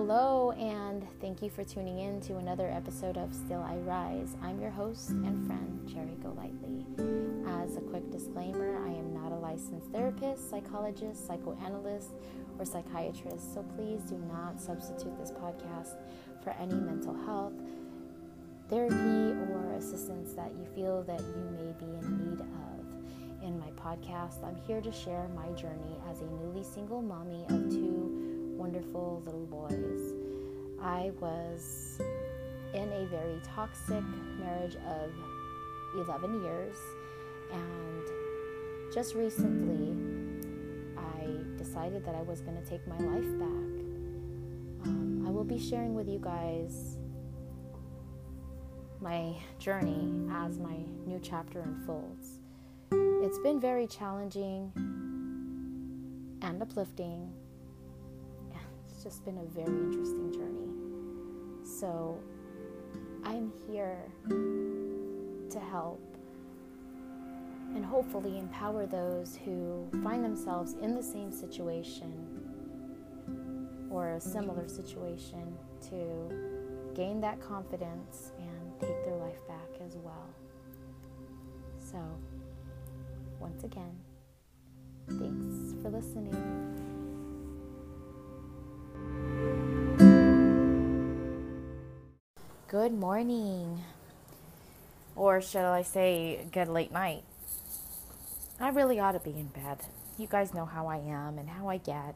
hello, and thank you for tuning in to another episode of Still I Rise. I'm your host and friend, Cherry Golightly. As a quick disclaimer, I am not a licensed therapist, psychologist, psychoanalyst, or psychiatrist, so please do not substitute this podcast for any mental health, therapy, or assistance that you feel that you may be in need of. In my podcast, I'm here to share my journey as a newly single mommy of two wonderful little boys. I was in a very toxic marriage of 11 years, and just recently I decided that I was going to take my life back. Um, I will be sharing with you guys my journey as my new chapter unfolds. It's been very challenging and uplifting it's just been a very interesting journey. So I'm here to help and hopefully empower those who find themselves in the same situation or a similar situation to gain that confidence and take their life back as well. So, once again, thanks for listening. Good morning. Or should I say, good late night. I really ought to be in bed. You guys know how I am and how I get.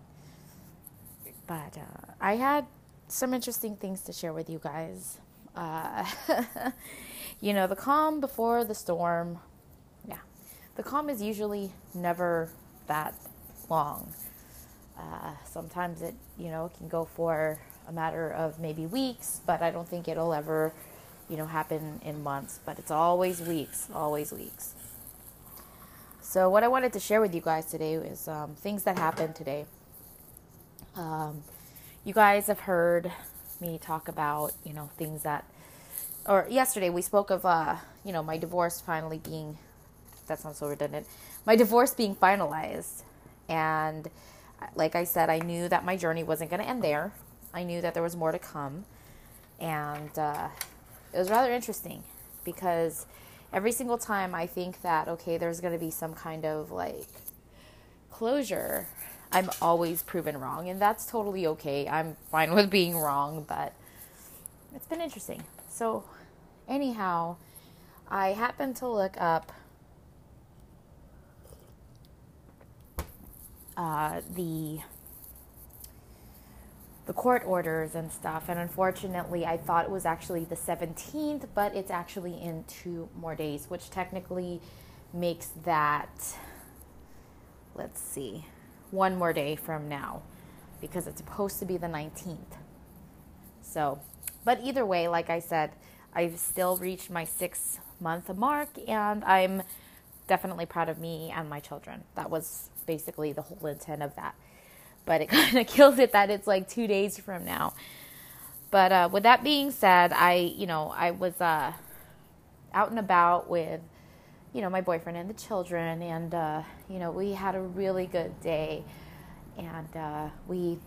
But uh, I had some interesting things to share with you guys. Uh, you know, the calm before the storm. Yeah. The calm is usually never that long. Uh, sometimes it, you know, can go for a matter of maybe weeks, but I don't think it'll ever, you know, happen in months. But it's always weeks, always weeks. So what I wanted to share with you guys today is um, things that happened today. Um, you guys have heard me talk about, you know, things that, or yesterday we spoke of, uh, you know, my divorce finally being, that sounds so redundant, my divorce being finalized. And like I said, I knew that my journey wasn't going to end there. I knew that there was more to come. And uh, it was rather interesting because every single time I think that, okay, there's going to be some kind of like closure, I'm always proven wrong. And that's totally okay. I'm fine with being wrong, but it's been interesting. So, anyhow, I happened to look up uh, the the court orders and stuff. And unfortunately, I thought it was actually the 17th, but it's actually in two more days, which technically makes that, let's see, one more day from now because it's supposed to be the 19th. So, but either way, like I said, I've still reached my six month mark and I'm definitely proud of me and my children. That was basically the whole intent of that but it kind of kills it that it's like two days from now. But uh, with that being said, I, you know, I was uh, out and about with, you know, my boyfriend and the children, and uh, you know, we had a really good day, and uh, we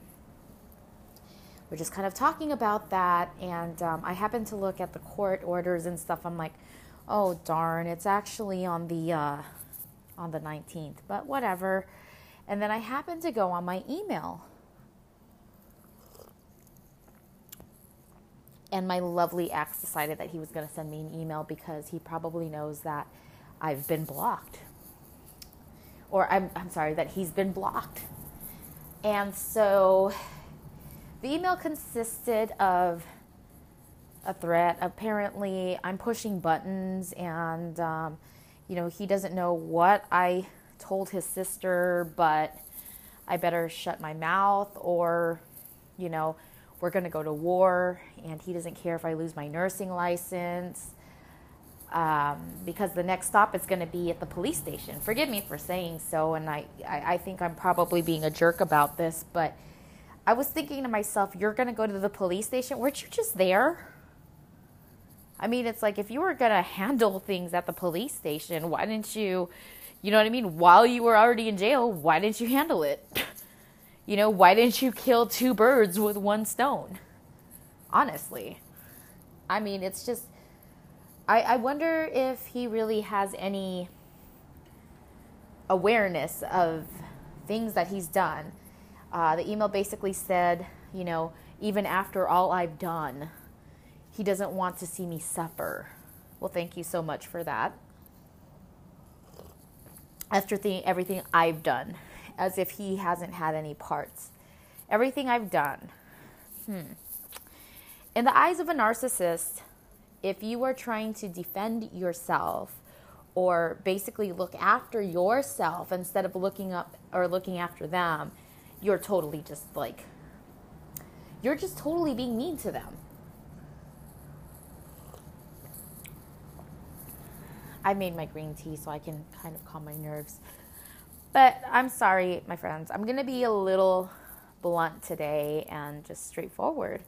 were just kind of talking about that. And um, I happened to look at the court orders and stuff. I'm like, oh darn, it's actually on the uh, on the 19th, but whatever and then I happened to go on my email. And my lovely ex decided that he was going to send me an email because he probably knows that I've been blocked. Or I'm, I'm sorry, that he's been blocked. And so the email consisted of a threat. Apparently, I'm pushing buttons, and um, you know he doesn't know what I told his sister, but I better shut my mouth or, you know, we're going to go to war and he doesn't care if I lose my nursing license. Um, because the next stop is going to be at the police station. Forgive me for saying so, and I, I, I think I'm probably being a jerk about this, but I was thinking to myself, you're going to go to the police station? Weren't you just there? I mean, it's like if you were going to handle things at the police station, why didn't you you know what I mean? While you were already in jail, why didn't you handle it? You know, why didn't you kill two birds with one stone? Honestly. I mean, it's just, I, I wonder if he really has any awareness of things that he's done. Uh, the email basically said, you know, even after all I've done, he doesn't want to see me suffer. Well, thank you so much for that. After the, everything I've done, as if he hasn't had any parts. Everything I've done. Hmm. In the eyes of a narcissist, if you are trying to defend yourself or basically look after yourself instead of looking up or looking after them, you're totally just like, you're just totally being mean to them. I made my green tea so I can kind of calm my nerves. But I'm sorry, my friends. I'm going to be a little blunt today and just straightforward.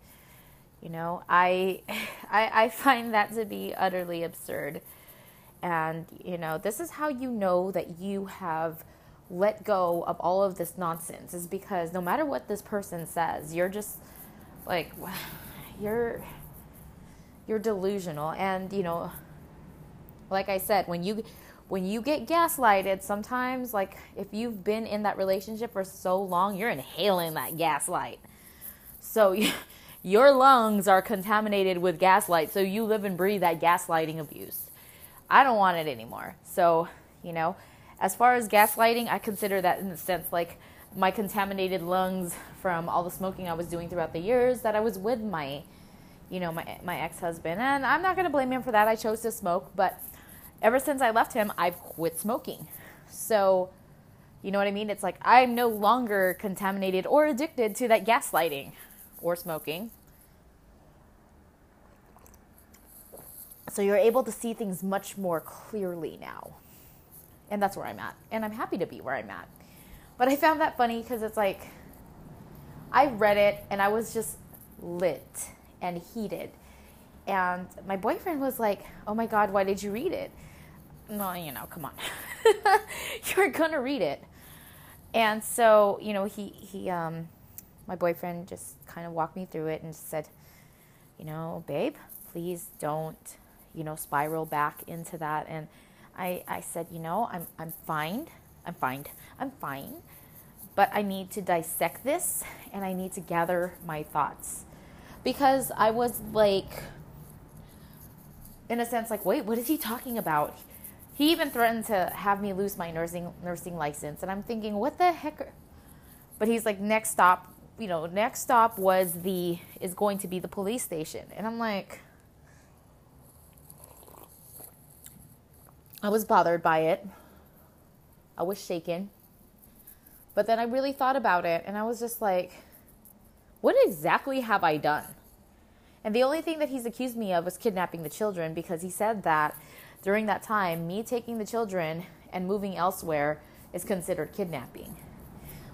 You know, I, I, I find that to be utterly absurd. And, you know, this is how you know that you have let go of all of this nonsense is because no matter what this person says, you're just like, you're, you're delusional. And, you know, like I said, when you, when you get gaslighted, sometimes, like if you've been in that relationship for so long, you're inhaling that gaslight. So your lungs are contaminated with gaslight. So you live and breathe that gaslighting abuse. I don't want it anymore. So, you know, as far as gaslighting, I consider that in the sense like my contaminated lungs from all the smoking I was doing throughout the years that I was with my, you know, my my ex-husband. And I'm not going to blame him for that. I chose to smoke, but ever since I left him, I've quit smoking. So, you know what I mean? It's like I'm no longer contaminated or addicted to that gaslighting or smoking. So you're able to see things much more clearly now. And that's where I'm at. And I'm happy to be where I'm at. But I found that funny because it's like, I read it and I was just lit and heated. And my boyfriend was like, Oh my God, why did you read it? No, you know, come on. You're going to read it. And so, you know, he, he, um, my boyfriend just kind of walked me through it and said, you know, babe, please don't you know, spiral back into that. And I, I said, you know, I'm, I'm fine. I'm fine. I'm fine. But I need to dissect this and I need to gather my thoughts. Because I was like, in a sense, like, wait, what is he talking about? He even threatened to have me lose my nursing nursing license. And I'm thinking, what the heck? But he's like, next stop, you know, next stop was the, is going to be the police station. And I'm like, I was bothered by it. I was shaken. But then I really thought about it and I was just like, what exactly have I done? And the only thing that he's accused me of was kidnapping the children because he said that during that time, me taking the children and moving elsewhere is considered kidnapping.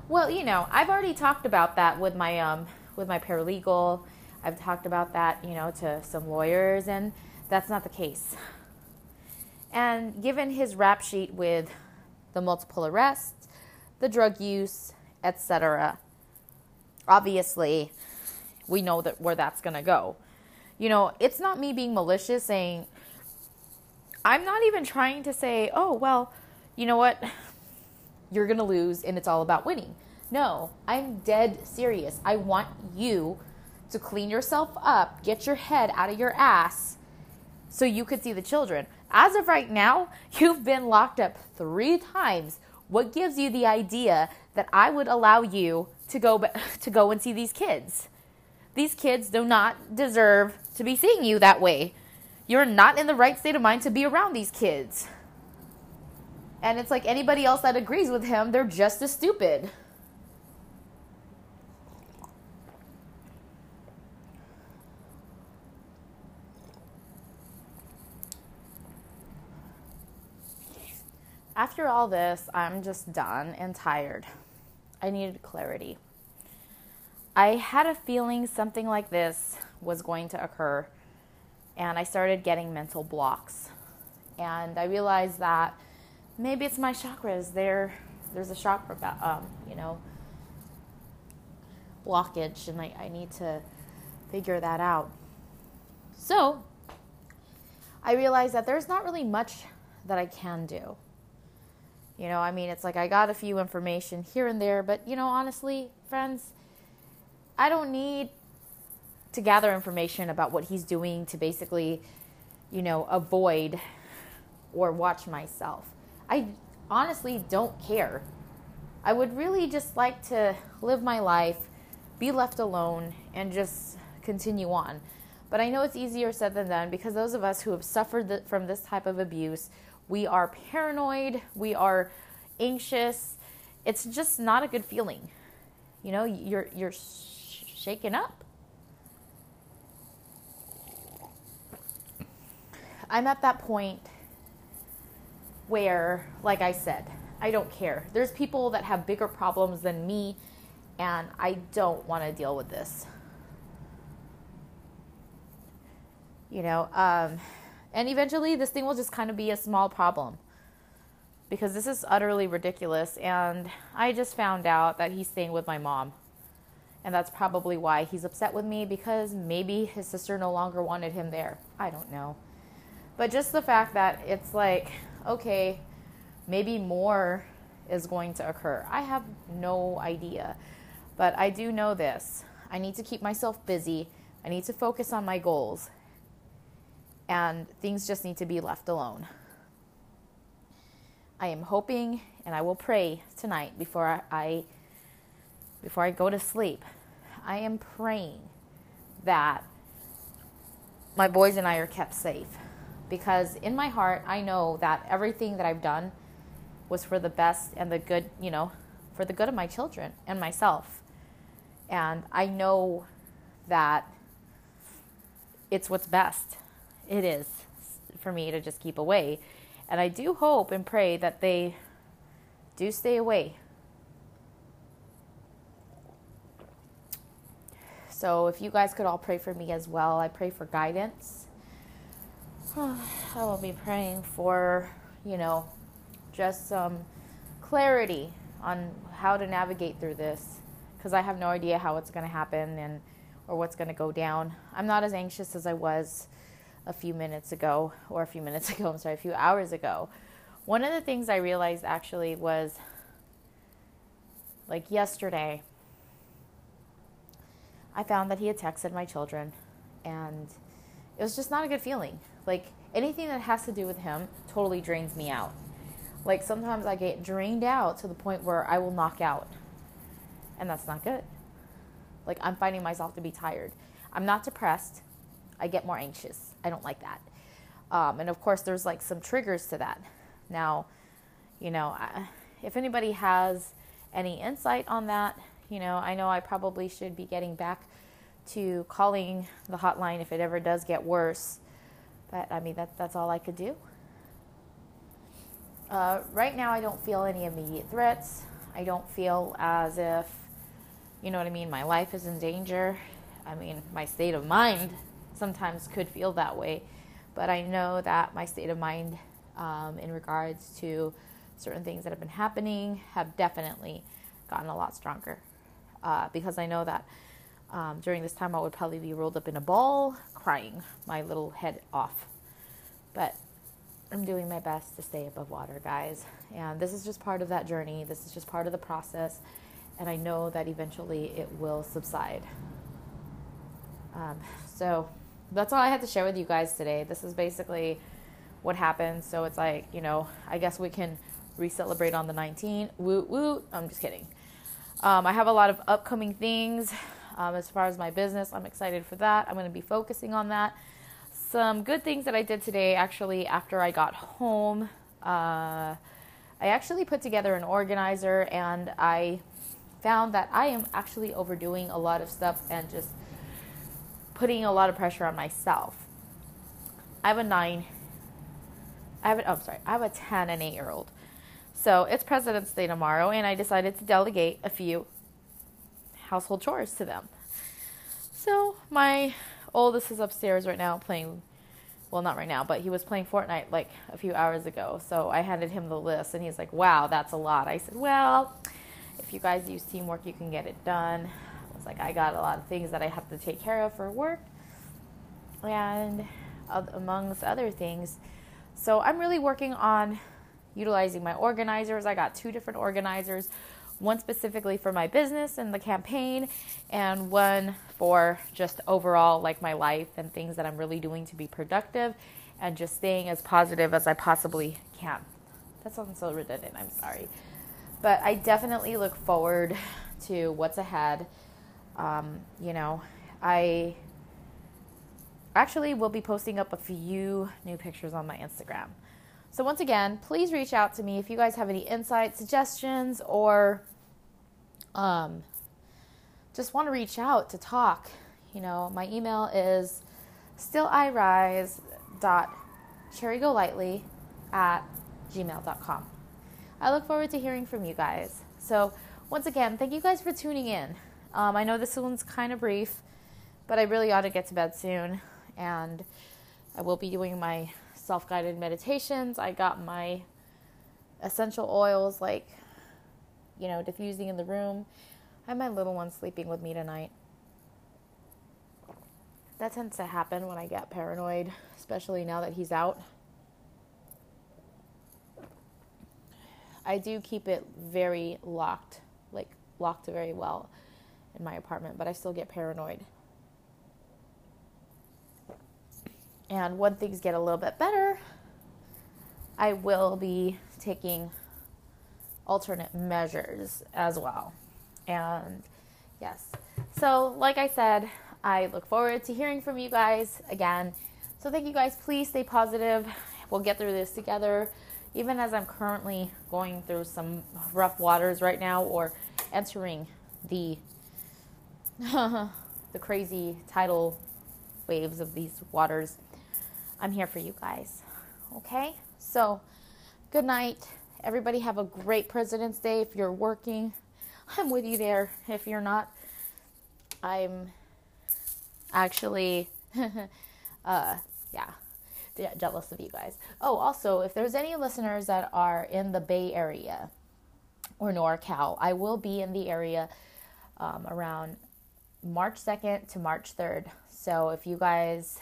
Well, you know, I've already talked about that with my um with my paralegal. I've talked about that, you know, to some lawyers and that's not the case. And given his rap sheet with the multiple arrests, the drug use, etc., obviously we know that where that's going to go. You know, it's not me being malicious saying I'm not even trying to say, "Oh, well, you know what? You're going to lose and it's all about winning." No, I'm dead serious. I want you to clean yourself up, get your head out of your ass so you could see the children. As of right now, you've been locked up three times. What gives you the idea that I would allow you to go to go and see these kids? These kids do not deserve to be seeing you that way. You're not in the right state of mind to be around these kids. And it's like anybody else that agrees with him, they're just as stupid. After all this, I'm just done and tired. I needed clarity. I had a feeling something like this was going to occur, and I started getting mental blocks. And I realized that maybe it's my chakras. There, there's a chakra, um, you know, blockage and I, I need to figure that out. So I realized that there's not really much that I can do. You know, I mean, it's like I got a few information here and there, but you know, honestly, friends, I don't need to gather information about what he's doing to basically, you know, avoid or watch myself. I honestly don't care. I would really just like to live my life, be left alone, and just continue on. But I know it's easier said than done because those of us who have suffered from this type of abuse, we are paranoid, we are anxious. It's just not a good feeling. You know, you're you're sh- shaken up. I'm at that point where, like I said, I don't care. There's people that have bigger problems than me, and I don't want to deal with this. you know um, and eventually this thing will just kind of be a small problem because this is utterly ridiculous and i just found out that he's staying with my mom and that's probably why he's upset with me because maybe his sister no longer wanted him there i don't know but just the fact that it's like okay maybe more is going to occur. I have no idea. But i do know this. I need to keep myself busy. I need to focus on my goals. And things just need to be left alone. I am hoping and I will pray tonight before I before I go to sleep. I am praying that my boys and I are kept safe because in my heart I know that everything that I've done was for the best and the good, you know, for the good of my children and myself. And I know that it's what's best it is for me to just keep away. And I do hope and pray that they do stay away. So if you guys could all pray for me as well, I pray for guidance. I will be praying for, you know, just some clarity on how to navigate through this because I have no idea how it's going to happen and or what's going to go down. I'm not as anxious as I was a few minutes ago, or a few minutes ago, I'm sorry, a few hours ago. One of the things I realized actually was like yesterday, I found that he had texted my children, and it was just not a good feeling. Like anything that has to do with him totally drains me out. Like sometimes I get drained out to the point where I will knock out, and that's not good. Like I'm finding myself to be tired. I'm not depressed. I get more anxious. I don't like that. Um, and of course, there's like some triggers to that. Now, you know, I, if anybody has any insight on that, you know, I know I probably should be getting back to calling the hotline if it ever does get worse. But I mean, that, that's all I could do. Uh, right now, I don't feel any immediate threats. I don't feel as if, you know what I mean, my life is in danger. I mean, my state of mind sometimes could feel that way. But I know that my state of mind um, in regards to certain things that have been happening have definitely gotten a lot stronger. Uh, because I know that um, during this time I would probably be rolled up in a ball, crying my little head off. But I'm doing my best to stay above water, guys. And this is just part of that journey. This is just part of the process. And I know that eventually it will subside. Um, so, that's all I had to share with you guys today. This is basically what happened. So it's like, you know, I guess we can re-celebrate on the 19th. Woot woot. I'm just kidding. Um, I have a lot of upcoming things um, as far as my business. I'm excited for that. I'm going to be focusing on that. Some good things that I did today, actually, after I got home. Uh, I actually put together an organizer and I found that I am actually overdoing a lot of stuff and just – putting a lot of pressure on myself. I have a nine. I have an, oh, I'm sorry. I have a 10 and 8 year old. So it's President's Day tomorrow, and I decided to delegate a few household chores to them. So my oldest is upstairs right now playing, well, not right now, but he was playing Fortnite like a few hours ago. So I handed him the list, and he's like, wow, that's a lot. I said, well, if you guys use teamwork, you can get it done. I was like I got a lot of things that I have to take care of for work, and amongst other things. So I'm really working on utilizing my organizers. I got two different organizers, one specifically for my business and the campaign, and one for just overall like my life and things that I'm really doing to be productive and just staying as positive as I possibly can. That sounds so redundant. I'm sorry. But I definitely look forward to what's ahead. Um, you know, I actually will be posting up a few new pictures on my Instagram. So, once again, please reach out to me if you guys have any insights, suggestions, or um, just want to reach out to talk. You know, my email is stillIrise.cherrygolitely at gmail.com. I look forward to hearing from you guys. So, once again, thank you guys for tuning in. Um, I know this one's kind of brief, but I really ought to get to bed soon. And I will be doing my self guided meditations. I got my essential oils, like, you know, diffusing in the room. I have my little one sleeping with me tonight. That tends to happen when I get paranoid, especially now that he's out. I do keep it very locked, like locked very well in my apartment, but I still get paranoid. And when things get a little bit better, I will be taking alternate measures as well. And yes, so like I said, I look forward to hearing from you guys again. So thank you guys. Please stay positive. We'll get through this together even as I'm currently going through some rough waters right now or entering the the crazy tidal waves of these waters, I'm here for you guys. Okay? So, good night. Everybody have a great President's Day if you're working. I'm with you there if you're not. I'm actually uh yeah jealous of you guys. Oh, also, if there's any listeners that are in the Bay Area or NorCal, I will be in the area um, around March 2nd to March 3rd. So if you guys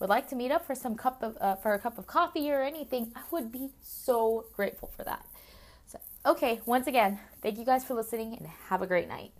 would like to meet up for some cup of uh, for a cup of coffee or anything, I would be so grateful for that. So, okay, once again, thank you guys for listening and have a great night.